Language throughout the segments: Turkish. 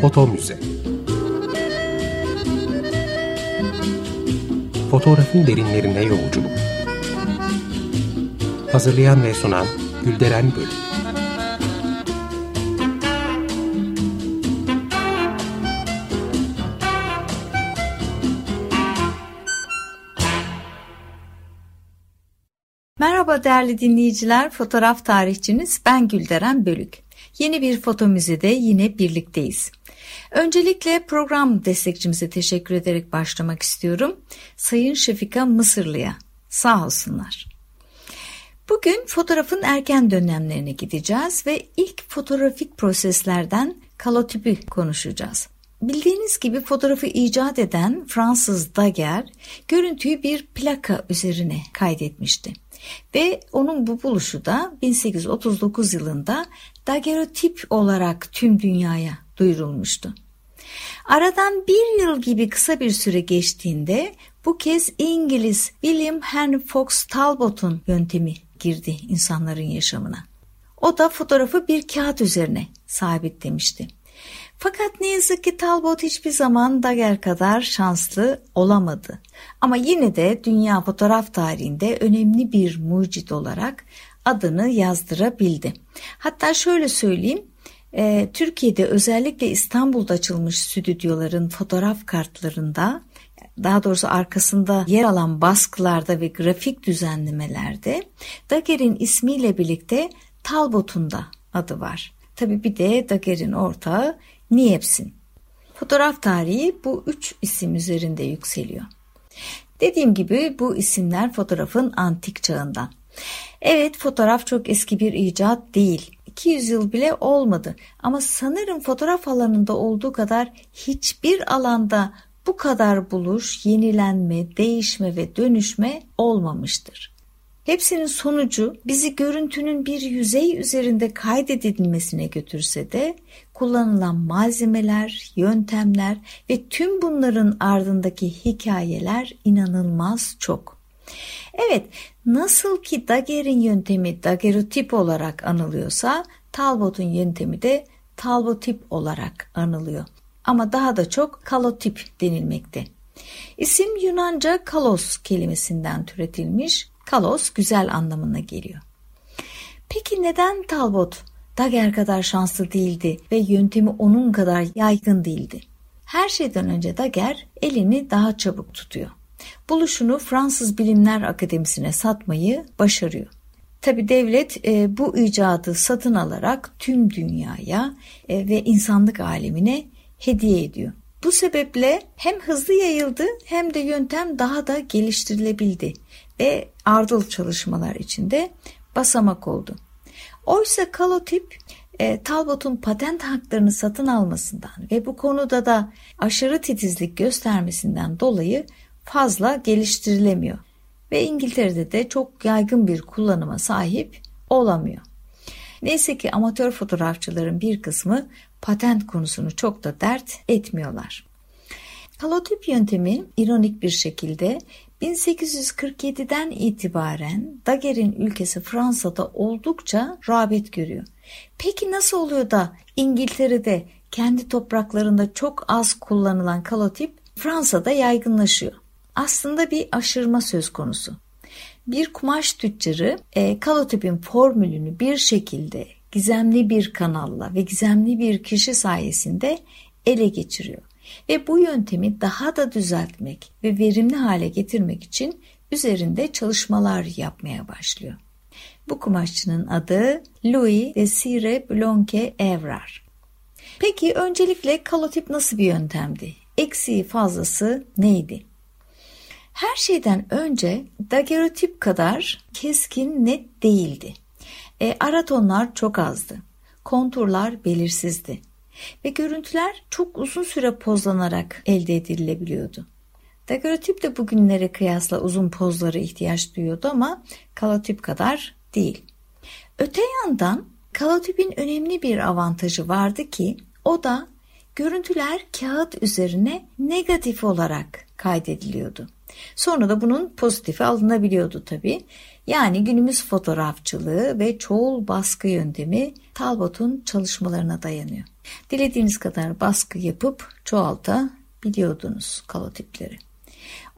Foto Müze Fotoğrafın derinlerine yolculuk Hazırlayan ve sunan Gülderen Bölüm Merhaba değerli dinleyiciler, fotoğraf tarihçiniz ben Gülderen Bölük. Yeni bir foto müzede yine birlikteyiz. Öncelikle program destekçimize teşekkür ederek başlamak istiyorum. Sayın Şefika Mısırlı'ya sağ olsunlar. Bugün fotoğrafın erken dönemlerine gideceğiz ve ilk fotoğrafik proseslerden kalotipi konuşacağız. Bildiğiniz gibi fotoğrafı icat eden Fransız Daguerre görüntüyü bir plaka üzerine kaydetmişti. Ve onun bu buluşu da 1839 yılında daguerreotip olarak tüm dünyaya duyurulmuştu. Aradan bir yıl gibi kısa bir süre geçtiğinde bu kez İngiliz William Henry Fox Talbot'un yöntemi girdi insanların yaşamına. O da fotoğrafı bir kağıt üzerine sabitlemişti. Fakat ne yazık ki Talbot hiçbir zaman Daguerre kadar şanslı olamadı. Ama yine de dünya fotoğraf tarihinde önemli bir mucit olarak adını yazdırabildi. Hatta şöyle söyleyeyim, e, Türkiye'de özellikle İstanbul'da açılmış stüdyoların fotoğraf kartlarında daha doğrusu arkasında yer alan baskılarda ve grafik düzenlemelerde Daguerre'in ismiyle birlikte Talbot'un da adı var. Tabi bir de Daguerre'in ortağı Niepce'in. Fotoğraf tarihi bu üç isim üzerinde yükseliyor. Dediğim gibi bu isimler fotoğrafın antik çağından. Evet fotoğraf çok eski bir icat değil. 200 yıl bile olmadı ama sanırım fotoğraf alanında olduğu kadar hiçbir alanda bu kadar buluş, yenilenme, değişme ve dönüşme olmamıştır. Hepsinin sonucu bizi görüntünün bir yüzey üzerinde kaydedilmesine götürse de kullanılan malzemeler, yöntemler ve tüm bunların ardındaki hikayeler inanılmaz çok. Evet, nasıl ki Daguerre'in yöntemi daguerreotip olarak anılıyorsa, Talbot'un yöntemi de talbotip olarak anılıyor. Ama daha da çok kalotip denilmekte. İsim Yunanca kalos kelimesinden türetilmiş, kalos güzel anlamına geliyor. Peki neden Talbot Daguerre kadar şanslı değildi ve yöntemi onun kadar yaygın değildi? Her şeyden önce Daguerre elini daha çabuk tutuyor. Buluşunu Fransız Bilimler Akademisi'ne satmayı başarıyor. Tabi devlet e, bu icadı satın alarak tüm dünyaya e, ve insanlık alemine hediye ediyor. Bu sebeple hem hızlı yayıldı hem de yöntem daha da geliştirilebildi ve ardıl çalışmalar içinde basamak oldu. Oysa kalotip e, Talbot'un patent haklarını satın almasından ve bu konuda da aşırı titizlik göstermesinden dolayı fazla geliştirilemiyor ve İngiltere'de de çok yaygın bir kullanıma sahip olamıyor. Neyse ki amatör fotoğrafçıların bir kısmı patent konusunu çok da dert etmiyorlar. Kalotip yöntemi ironik bir şekilde 1847'den itibaren Daguerre'in ülkesi Fransa'da oldukça rağbet görüyor. Peki nasıl oluyor da İngiltere'de kendi topraklarında çok az kullanılan kalotip Fransa'da yaygınlaşıyor? Aslında bir aşırma söz konusu. Bir kumaş tüccarı e, kalotipin formülünü bir şekilde gizemli bir kanalla ve gizemli bir kişi sayesinde ele geçiriyor. Ve bu yöntemi daha da düzeltmek ve verimli hale getirmek için üzerinde çalışmalar yapmaya başlıyor. Bu kumaşçının adı Louis Desire Blanque Evrar. Peki öncelikle kalotip nasıl bir yöntemdi? Eksiği fazlası neydi? Her şeyden önce daguerreotip kadar keskin net değildi. E, aratonlar çok azdı. Konturlar belirsizdi. Ve görüntüler çok uzun süre pozlanarak elde edilebiliyordu. Daguerreotip de bugünlere kıyasla uzun pozlara ihtiyaç duyuyordu ama kalotip kadar değil. Öte yandan kalotipin önemli bir avantajı vardı ki o da görüntüler kağıt üzerine negatif olarak kaydediliyordu. Sonra da bunun pozitifi alınabiliyordu tabii. Yani günümüz fotoğrafçılığı ve çoğul baskı yöntemi Talbot'un çalışmalarına dayanıyor. Dilediğiniz kadar baskı yapıp çoğaltabiliyordunuz kalotipleri.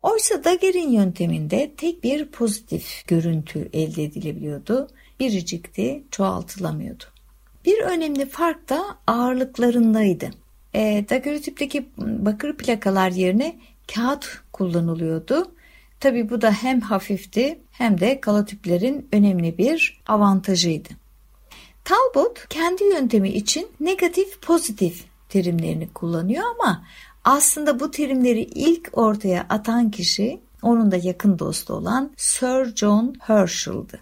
Oysa Daguerre'in yönteminde tek bir pozitif görüntü elde edilebiliyordu. Biricikti, çoğaltılamıyordu. Bir önemli fark da ağırlıklarındaydı. E, daguerreotipteki bakır plakalar yerine kağıt kullanılıyordu. Tabi bu da hem hafifti hem de kalotiplerin önemli bir avantajıydı. Talbot kendi yöntemi için negatif pozitif terimlerini kullanıyor ama aslında bu terimleri ilk ortaya atan kişi onun da yakın dostu olan Sir John Herschel'dı.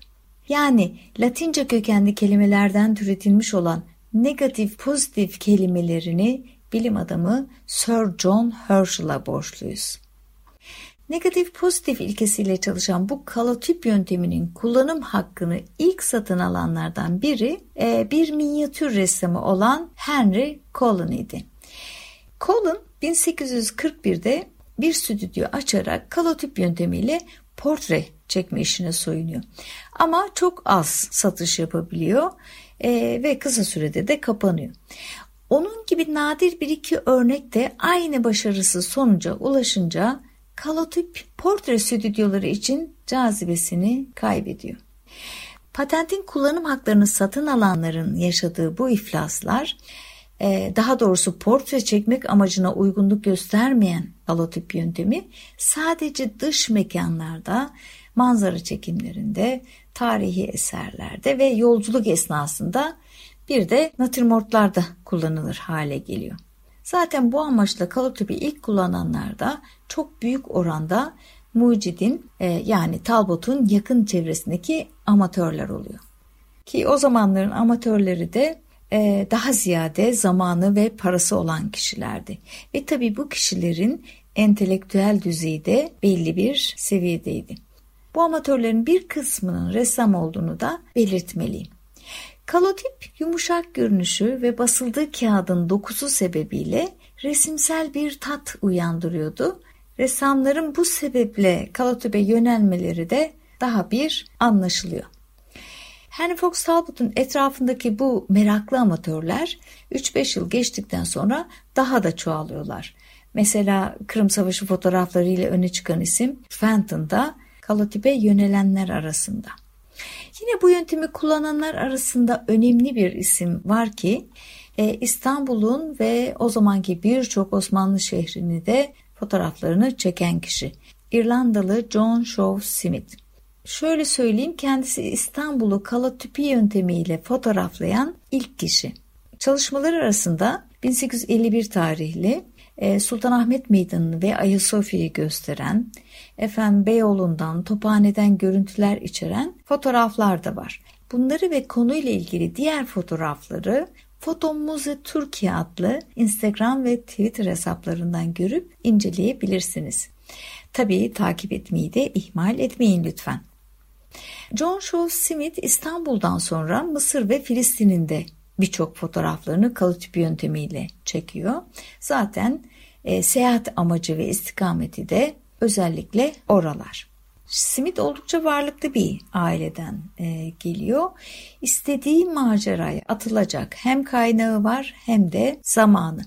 Yani Latince kökenli kelimelerden türetilmiş olan negatif pozitif kelimelerini bilim adamı Sir John Herschel'a borçluyuz. Negatif pozitif ilkesiyle çalışan bu kalotip yönteminin kullanım hakkını ilk satın alanlardan biri e, bir minyatür ressamı olan Henry Colin idi. Colin 1841'de bir stüdyo açarak kalotip yöntemiyle portre çekme işine soyunuyor. Ama çok az satış yapabiliyor e, ve kısa sürede de kapanıyor. Onun gibi nadir bir iki örnek de aynı başarısı sonuca ulaşınca kalotip portre stüdyoları için cazibesini kaybediyor. Patentin kullanım haklarını satın alanların yaşadığı bu iflaslar e, daha doğrusu portre çekmek amacına uygunluk göstermeyen kalotip yöntemi sadece dış mekanlarda, manzara çekimlerinde, tarihi eserlerde ve yolculuk esnasında bir de natürmortlarda kullanılır hale geliyor. Zaten bu amaçla kalotipi ilk kullananlar da çok büyük oranda mucidin e, yani Talbot'un yakın çevresindeki amatörler oluyor. Ki o zamanların amatörleri de e, daha ziyade zamanı ve parası olan kişilerdi. Ve tabii bu kişilerin entelektüel düzeyde belli bir seviyedeydi. Bu amatörlerin bir kısmının ressam olduğunu da belirtmeliyim. Kalotip yumuşak görünüşü ve basıldığı kağıdın dokusu sebebiyle resimsel bir tat uyandırıyordu. Ressamların bu sebeple kalotipe yönelmeleri de daha bir anlaşılıyor. Henry Fox Talbot'un etrafındaki bu meraklı amatörler 3-5 yıl geçtikten sonra daha da çoğalıyorlar. Mesela Kırım Savaşı fotoğraflarıyla öne çıkan isim Fenton da kalotipe yönelenler arasında. Yine bu yöntemi kullananlar arasında önemli bir isim var ki e, İstanbul'un ve o zamanki birçok Osmanlı şehrini de fotoğraflarını çeken kişi. İrlandalı John Shaw Smith. Şöyle söyleyeyim kendisi İstanbul'u kalotüpi yöntemiyle fotoğraflayan ilk kişi. Çalışmalar arasında 1851 tarihli Sultanahmet Meydanı'nı ve Ayasofya'yı gösteren, efendim Beyoğlu'ndan, Tophane'den görüntüler içeren fotoğraflar da var. Bunları ve konuyla ilgili diğer fotoğrafları Foto Muze Türkiye adlı Instagram ve Twitter hesaplarından görüp inceleyebilirsiniz. Tabii takip etmeyi de ihmal etmeyin lütfen. John Shaw Smith İstanbul'dan sonra Mısır ve Filistin'in de birçok fotoğraflarını kalotip yöntemiyle çekiyor. Zaten e, seyahat amacı ve istikameti de özellikle oralar. Smith oldukça varlıklı bir aileden e, geliyor. İstediği maceraya atılacak hem kaynağı var hem de zamanı.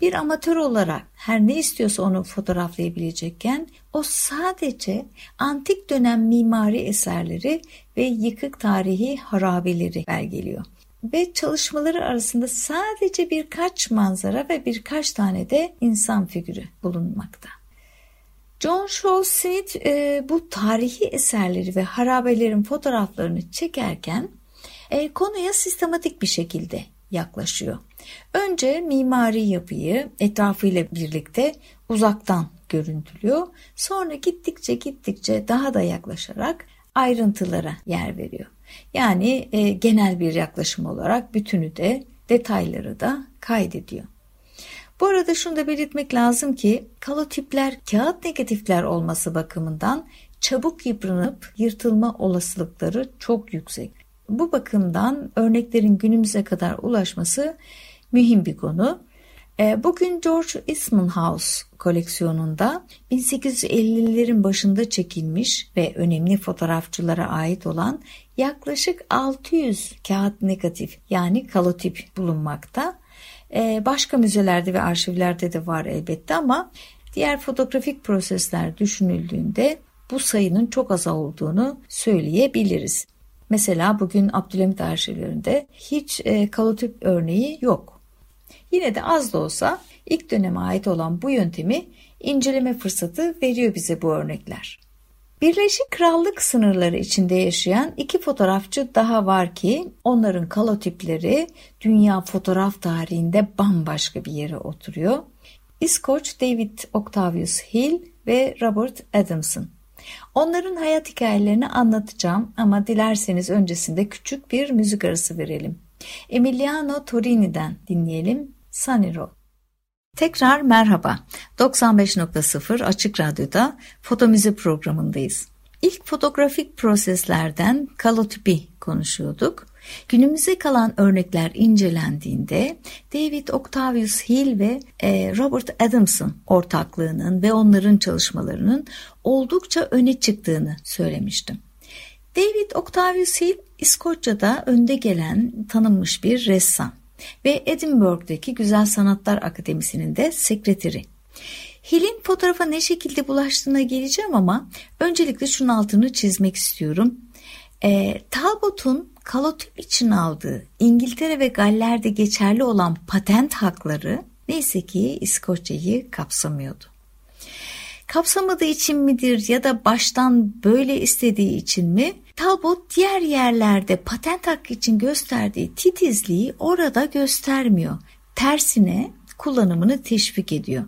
Bir amatör olarak her ne istiyorsa onu fotoğraflayabilecekken o sadece antik dönem mimari eserleri ve yıkık tarihi harabeleri belgeliyor. Ve çalışmaları arasında sadece birkaç manzara ve birkaç tane de insan figürü bulunmakta. John Shaw Smith e, bu tarihi eserleri ve harabelerin fotoğraflarını çekerken e, konuya sistematik bir şekilde yaklaşıyor. Önce mimari yapıyı etrafıyla birlikte uzaktan görüntülüyor. Sonra gittikçe gittikçe daha da yaklaşarak ayrıntılara yer veriyor. Yani e, genel bir yaklaşım olarak bütünü de detayları da kaydediyor. Bu arada şunu da belirtmek lazım ki kalotipler kağıt negatifler olması bakımından çabuk yıpranıp yırtılma olasılıkları çok yüksek. Bu bakımdan örneklerin günümüze kadar ulaşması mühim bir konu. E, bugün George Eastman House koleksiyonunda 1850'lerin başında çekilmiş ve önemli fotoğrafçılara ait olan yaklaşık 600 kağıt negatif yani kalotip bulunmakta. E, başka müzelerde ve arşivlerde de var elbette ama diğer fotoğrafik prosesler düşünüldüğünde bu sayının çok az olduğunu söyleyebiliriz. Mesela bugün Abdülhamit arşivlerinde hiç e, kalotip örneği yok. Yine de az da olsa ilk döneme ait olan bu yöntemi inceleme fırsatı veriyor bize bu örnekler. Birleşik Krallık sınırları içinde yaşayan iki fotoğrafçı daha var ki onların kalotipleri dünya fotoğraf tarihinde bambaşka bir yere oturuyor. İskoç David Octavius Hill ve Robert Adamson. Onların hayat hikayelerini anlatacağım ama dilerseniz öncesinde küçük bir müzik arası verelim. Emiliano Torini'den dinleyelim Road. Tekrar merhaba. 95.0 Açık Radyo'da Fotomüze programındayız. İlk fotoğrafik proseslerden kalotipi konuşuyorduk. Günümüze kalan örnekler incelendiğinde David Octavius Hill ve e, Robert Adamson ortaklığının ve onların çalışmalarının oldukça öne çıktığını söylemiştim. David Octavius Hill İskoçya'da önde gelen tanınmış bir ressam ve Edinburgh'daki Güzel Sanatlar Akademisi'nin de sekreteri. Hill'in fotoğrafa ne şekilde bulaştığına geleceğim ama öncelikle şunun altını çizmek istiyorum. E, Talbot'un kalotip için aldığı İngiltere ve Galler'de geçerli olan patent hakları neyse ki İskoçya'yı kapsamıyordu. Kapsamadığı için midir ya da baştan böyle istediği için mi? Talbot diğer yerlerde patent hakkı için gösterdiği titizliği orada göstermiyor. Tersine kullanımını teşvik ediyor.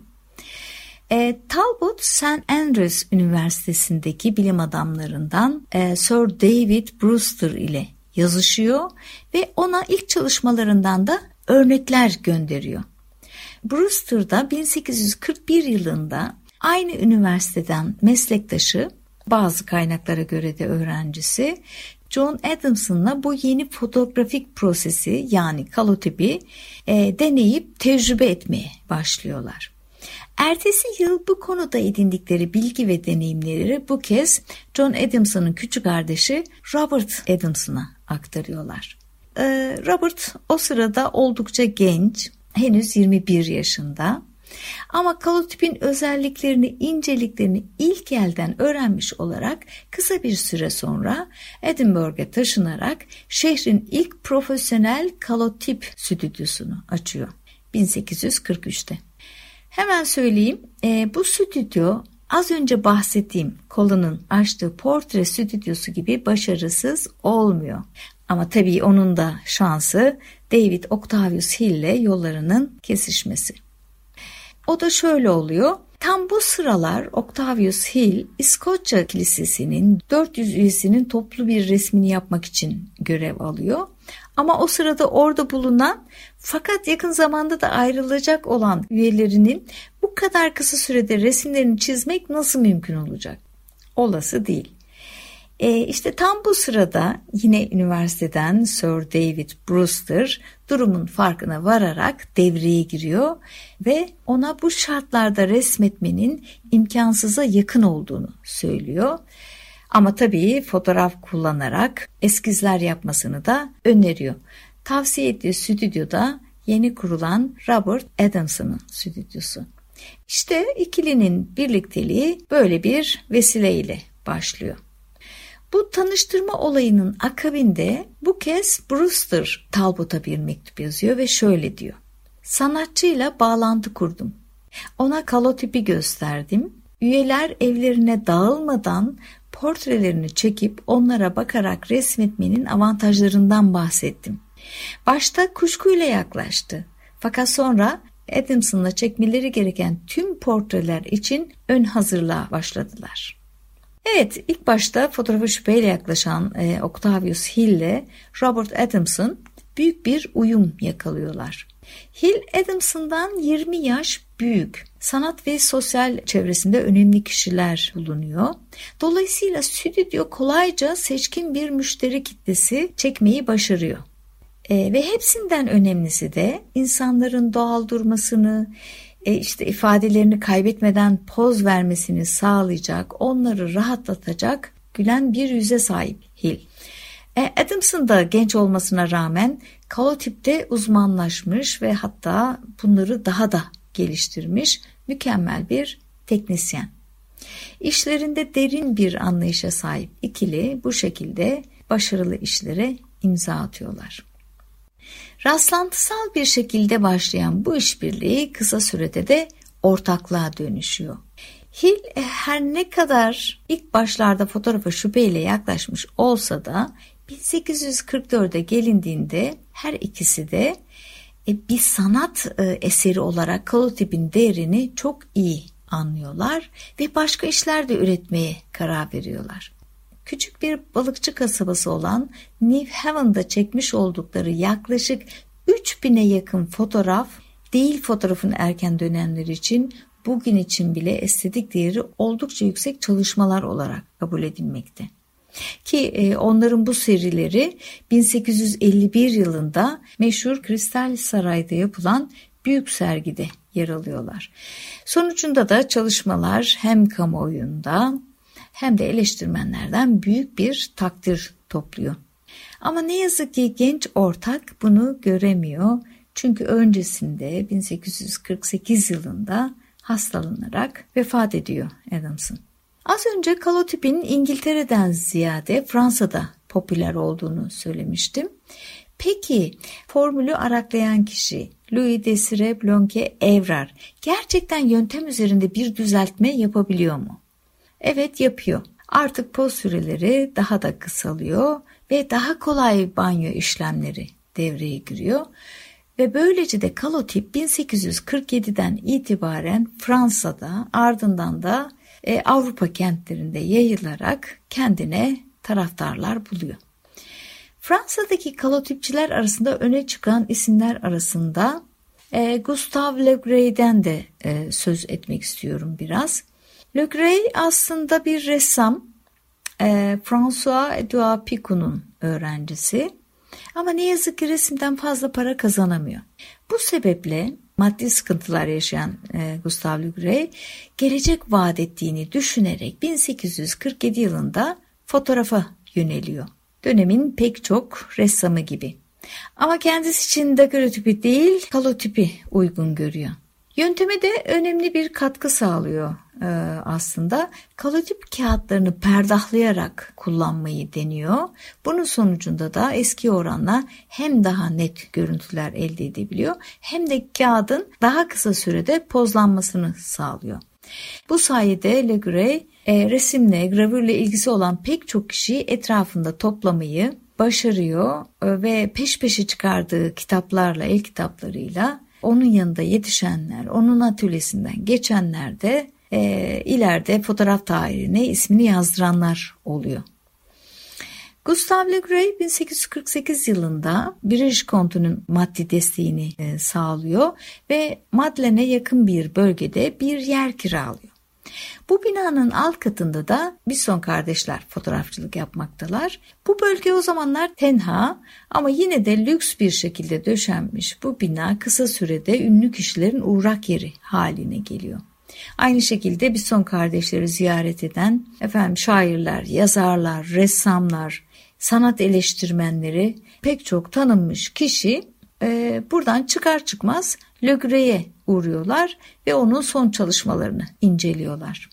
E, Talbot St. Andrews Üniversitesi'ndeki bilim adamlarından e, Sir David Brewster ile yazışıyor ve ona ilk çalışmalarından da örnekler gönderiyor. Brewster da 1841 yılında aynı üniversiteden meslektaşı, bazı kaynaklara göre de öğrencisi John Adamson'la bu yeni fotoğrafik prosesi yani kalotipi e, deneyip tecrübe etmeye başlıyorlar. Ertesi yıl bu konuda edindikleri bilgi ve deneyimleri bu kez John Adamson'ın küçük kardeşi Robert Adamson'a aktarıyorlar. Ee, Robert o sırada oldukça genç, henüz 21 yaşında. Ama kalotipin özelliklerini, inceliklerini ilk elden öğrenmiş olarak kısa bir süre sonra Edinburgh'a taşınarak şehrin ilk profesyonel kalotip stüdyosunu açıyor 1843'te. Hemen söyleyeyim e, bu stüdyo az önce bahsettiğim Colin'ın açtığı portre stüdyosu gibi başarısız olmuyor. Ama tabii onun da şansı David Octavius Hill ile yollarının kesişmesi. O da şöyle oluyor. Tam bu sıralar Octavius Hill İskoçya Kilisesi'nin 400 üyesinin toplu bir resmini yapmak için görev alıyor. Ama o sırada orada bulunan fakat yakın zamanda da ayrılacak olan üyelerinin bu kadar kısa sürede resimlerini çizmek nasıl mümkün olacak? Olası değil. E, işte tam bu sırada yine üniversiteden Sir David Brewster durumun farkına vararak devreye giriyor ve ona bu şartlarda resmetmenin imkansıza yakın olduğunu söylüyor. Ama tabii fotoğraf kullanarak eskizler yapmasını da öneriyor. Tavsiye ettiği stüdyoda yeni kurulan Robert Adamson'ın stüdyosu. İşte ikilinin birlikteliği böyle bir vesileyle başlıyor. Bu tanıştırma olayının akabinde bu kez Brewster Talbot'a bir mektup yazıyor ve şöyle diyor. Sanatçıyla bağlantı kurdum. Ona kalotipi gösterdim. Üyeler evlerine dağılmadan portrelerini çekip onlara bakarak resmetmenin avantajlarından bahsettim. Başta kuşkuyla yaklaştı. Fakat sonra Adamson'la çekmeleri gereken tüm portreler için ön hazırlığa başladılar. Evet ilk başta fotoğrafa şüpheyle yaklaşan e, Octavius Hill ile Robert Adamson büyük bir uyum yakalıyorlar. Hill Adamson'dan 20 yaş büyük. Sanat ve sosyal çevresinde önemli kişiler bulunuyor. Dolayısıyla stüdyo kolayca seçkin bir müşteri kitlesi çekmeyi başarıyor. E, ve hepsinden önemlisi de insanların doğal durmasını, e, işte ifadelerini kaybetmeden poz vermesini sağlayacak, onları rahatlatacak gülen bir yüze sahip Hill. E, Adams'ın da genç olmasına rağmen kalotipte uzmanlaşmış ve hatta bunları daha da geliştirmiş mükemmel bir teknisyen. İşlerinde derin bir anlayışa sahip ikili bu şekilde başarılı işlere imza atıyorlar. Rastlantısal bir şekilde başlayan bu işbirliği kısa sürede de ortaklığa dönüşüyor. Hill e, her ne kadar ilk başlarda fotoğrafa şüpheyle yaklaşmış olsa da 1844'e gelindiğinde her ikisi de e, bir sanat e, eseri olarak kalotipin değerini çok iyi anlıyorlar ve başka işler de üretmeye karar veriyorlar. Küçük bir balıkçı kasabası olan New Haven'da çekmiş oldukları yaklaşık 3000'e yakın fotoğraf değil fotoğrafın erken dönemleri için bugün için bile estetik değeri oldukça yüksek çalışmalar olarak kabul edilmekte. Ki e, onların bu serileri 1851 yılında meşhur Kristal Saray'da yapılan büyük sergide yer alıyorlar. Sonucunda da çalışmalar hem kamuoyunda hem de eleştirmenlerden büyük bir takdir topluyor. Ama ne yazık ki genç ortak bunu göremiyor. Çünkü öncesinde 1848 yılında hastalanarak vefat ediyor Adamson. Az önce kalotipin İngiltere'den ziyade Fransa'da popüler olduğunu söylemiştim. Peki formülü araklayan kişi Louis Desire Blanque Evrar gerçekten yöntem üzerinde bir düzeltme yapabiliyor mu? Evet yapıyor. Artık poz süreleri daha da kısalıyor ve daha kolay banyo işlemleri devreye giriyor. Ve böylece de kalotip 1847'den itibaren Fransa'da ardından da e, Avrupa kentlerinde yayılarak kendine taraftarlar buluyor. Fransa'daki kalotipçiler arasında öne çıkan isimler arasında e, Gustave Le Gray'den de e, söz etmek istiyorum biraz. Le Gray aslında bir ressam. E, François Edouard Picot'un öğrencisi. Ama ne yazık ki resimden fazla para kazanamıyor. Bu sebeple maddi sıkıntılar yaşayan e, Gustave Le Gray gelecek vaat ettiğini düşünerek 1847 yılında fotoğrafa yöneliyor. Dönemin pek çok ressamı gibi. Ama kendisi için daguerreotipi değil kalotipi uygun görüyor. Yönteme de önemli bir katkı sağlıyor e, aslında. Kalotip kağıtlarını perdahlayarak kullanmayı deniyor. Bunun sonucunda da eski oranla hem daha net görüntüler elde edebiliyor hem de kağıdın daha kısa sürede pozlanmasını sağlıyor. Bu sayede Le Gray e, resimle, gravürle ilgisi olan pek çok kişiyi etrafında toplamayı başarıyor e, ve peş peşe çıkardığı kitaplarla, el kitaplarıyla onun yanında yetişenler, onun atölyesinden geçenler de e, ileride fotoğraf tarihine ismini yazdıranlar oluyor. Gustave Le Gray 1848 yılında British Kontu'nun maddi desteğini e, sağlıyor ve Madeleine yakın bir bölgede bir yer kiralıyor. Bu binanın alt katında da Bisson kardeşler fotoğrafçılık yapmaktalar. Bu bölge o zamanlar tenha ama yine de lüks bir şekilde döşenmiş bu bina kısa sürede ünlü kişilerin uğrak yeri haline geliyor. Aynı şekilde Bisson kardeşleri ziyaret eden efendim şairler, yazarlar, ressamlar, sanat eleştirmenleri pek çok tanınmış kişi e, buradan çıkar çıkmaz Le Gray'e uğruyorlar ve onun son çalışmalarını inceliyorlar.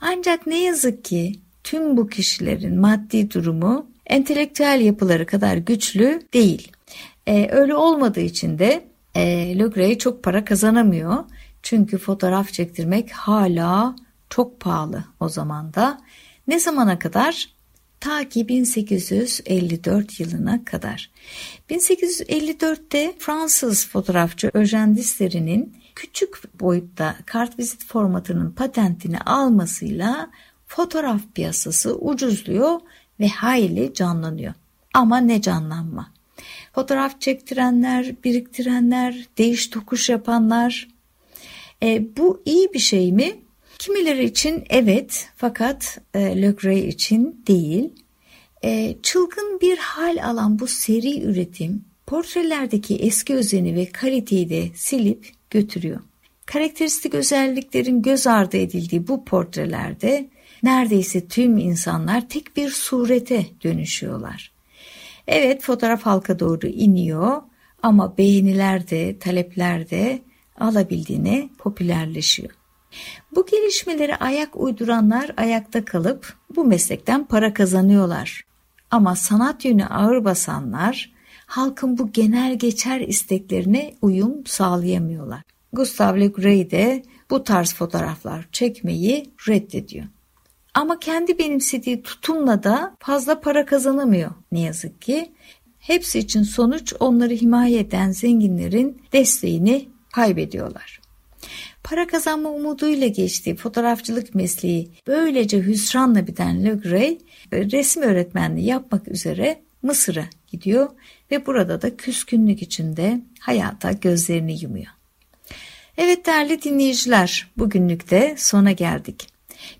Ancak ne yazık ki tüm bu kişilerin maddi durumu entelektüel yapıları kadar güçlü değil. Ee, öyle olmadığı için de e, Le Gray çok para kazanamıyor. Çünkü fotoğraf çektirmek hala çok pahalı o zaman da. Ne zamana kadar? Ta ki 1854 yılına kadar. 1854'te Fransız fotoğrafçı Eugène Distler'in küçük boyutta kartvizit formatının patentini almasıyla fotoğraf piyasası ucuzluyor ve hayli canlanıyor. Ama ne canlanma. Fotoğraf çektirenler, biriktirenler, değiş tokuş yapanlar. E, bu iyi bir şey mi? Kimileri için evet fakat e, Le Gray için değil. E, çılgın bir hal alan bu seri üretim portrelerdeki eski özeni ve kaliteyi de silip götürüyor. Karakteristik özelliklerin göz ardı edildiği bu portrelerde neredeyse tüm insanlar tek bir surete dönüşüyorlar. Evet fotoğraf halka doğru iniyor ama beğeniler de talepler de alabildiğine popülerleşiyor. Bu gelişmelere ayak uyduranlar ayakta kalıp bu meslekten para kazanıyorlar. Ama sanat yönü ağır basanlar halkın bu genel geçer isteklerine uyum sağlayamıyorlar. Gustav Le Gray de bu tarz fotoğraflar çekmeyi reddediyor. Ama kendi benimsediği tutumla da fazla para kazanamıyor ne yazık ki. Hepsi için sonuç onları himaye eden zenginlerin desteğini kaybediyorlar. Para kazanma umuduyla geçtiği fotoğrafçılık mesleği böylece hüsranla biten Le Gray resim öğretmenliği yapmak üzere Mısır'a gidiyor ve burada da küskünlük içinde hayata gözlerini yumuyor. Evet değerli dinleyiciler bugünlük de sona geldik.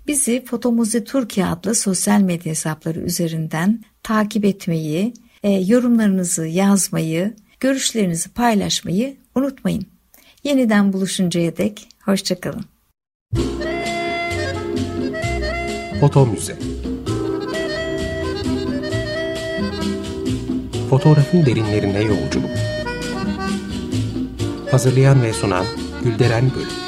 Bizi Fotomuzi Türkiye adlı sosyal medya hesapları üzerinden takip etmeyi, e, yorumlarınızı yazmayı, görüşlerinizi paylaşmayı unutmayın. Yeniden buluşuncaya dek hoşçakalın. Foto Müze Fotoğrafın derinlerine yolculuk. Hazırlayan ve sunan Gülderen Bölüm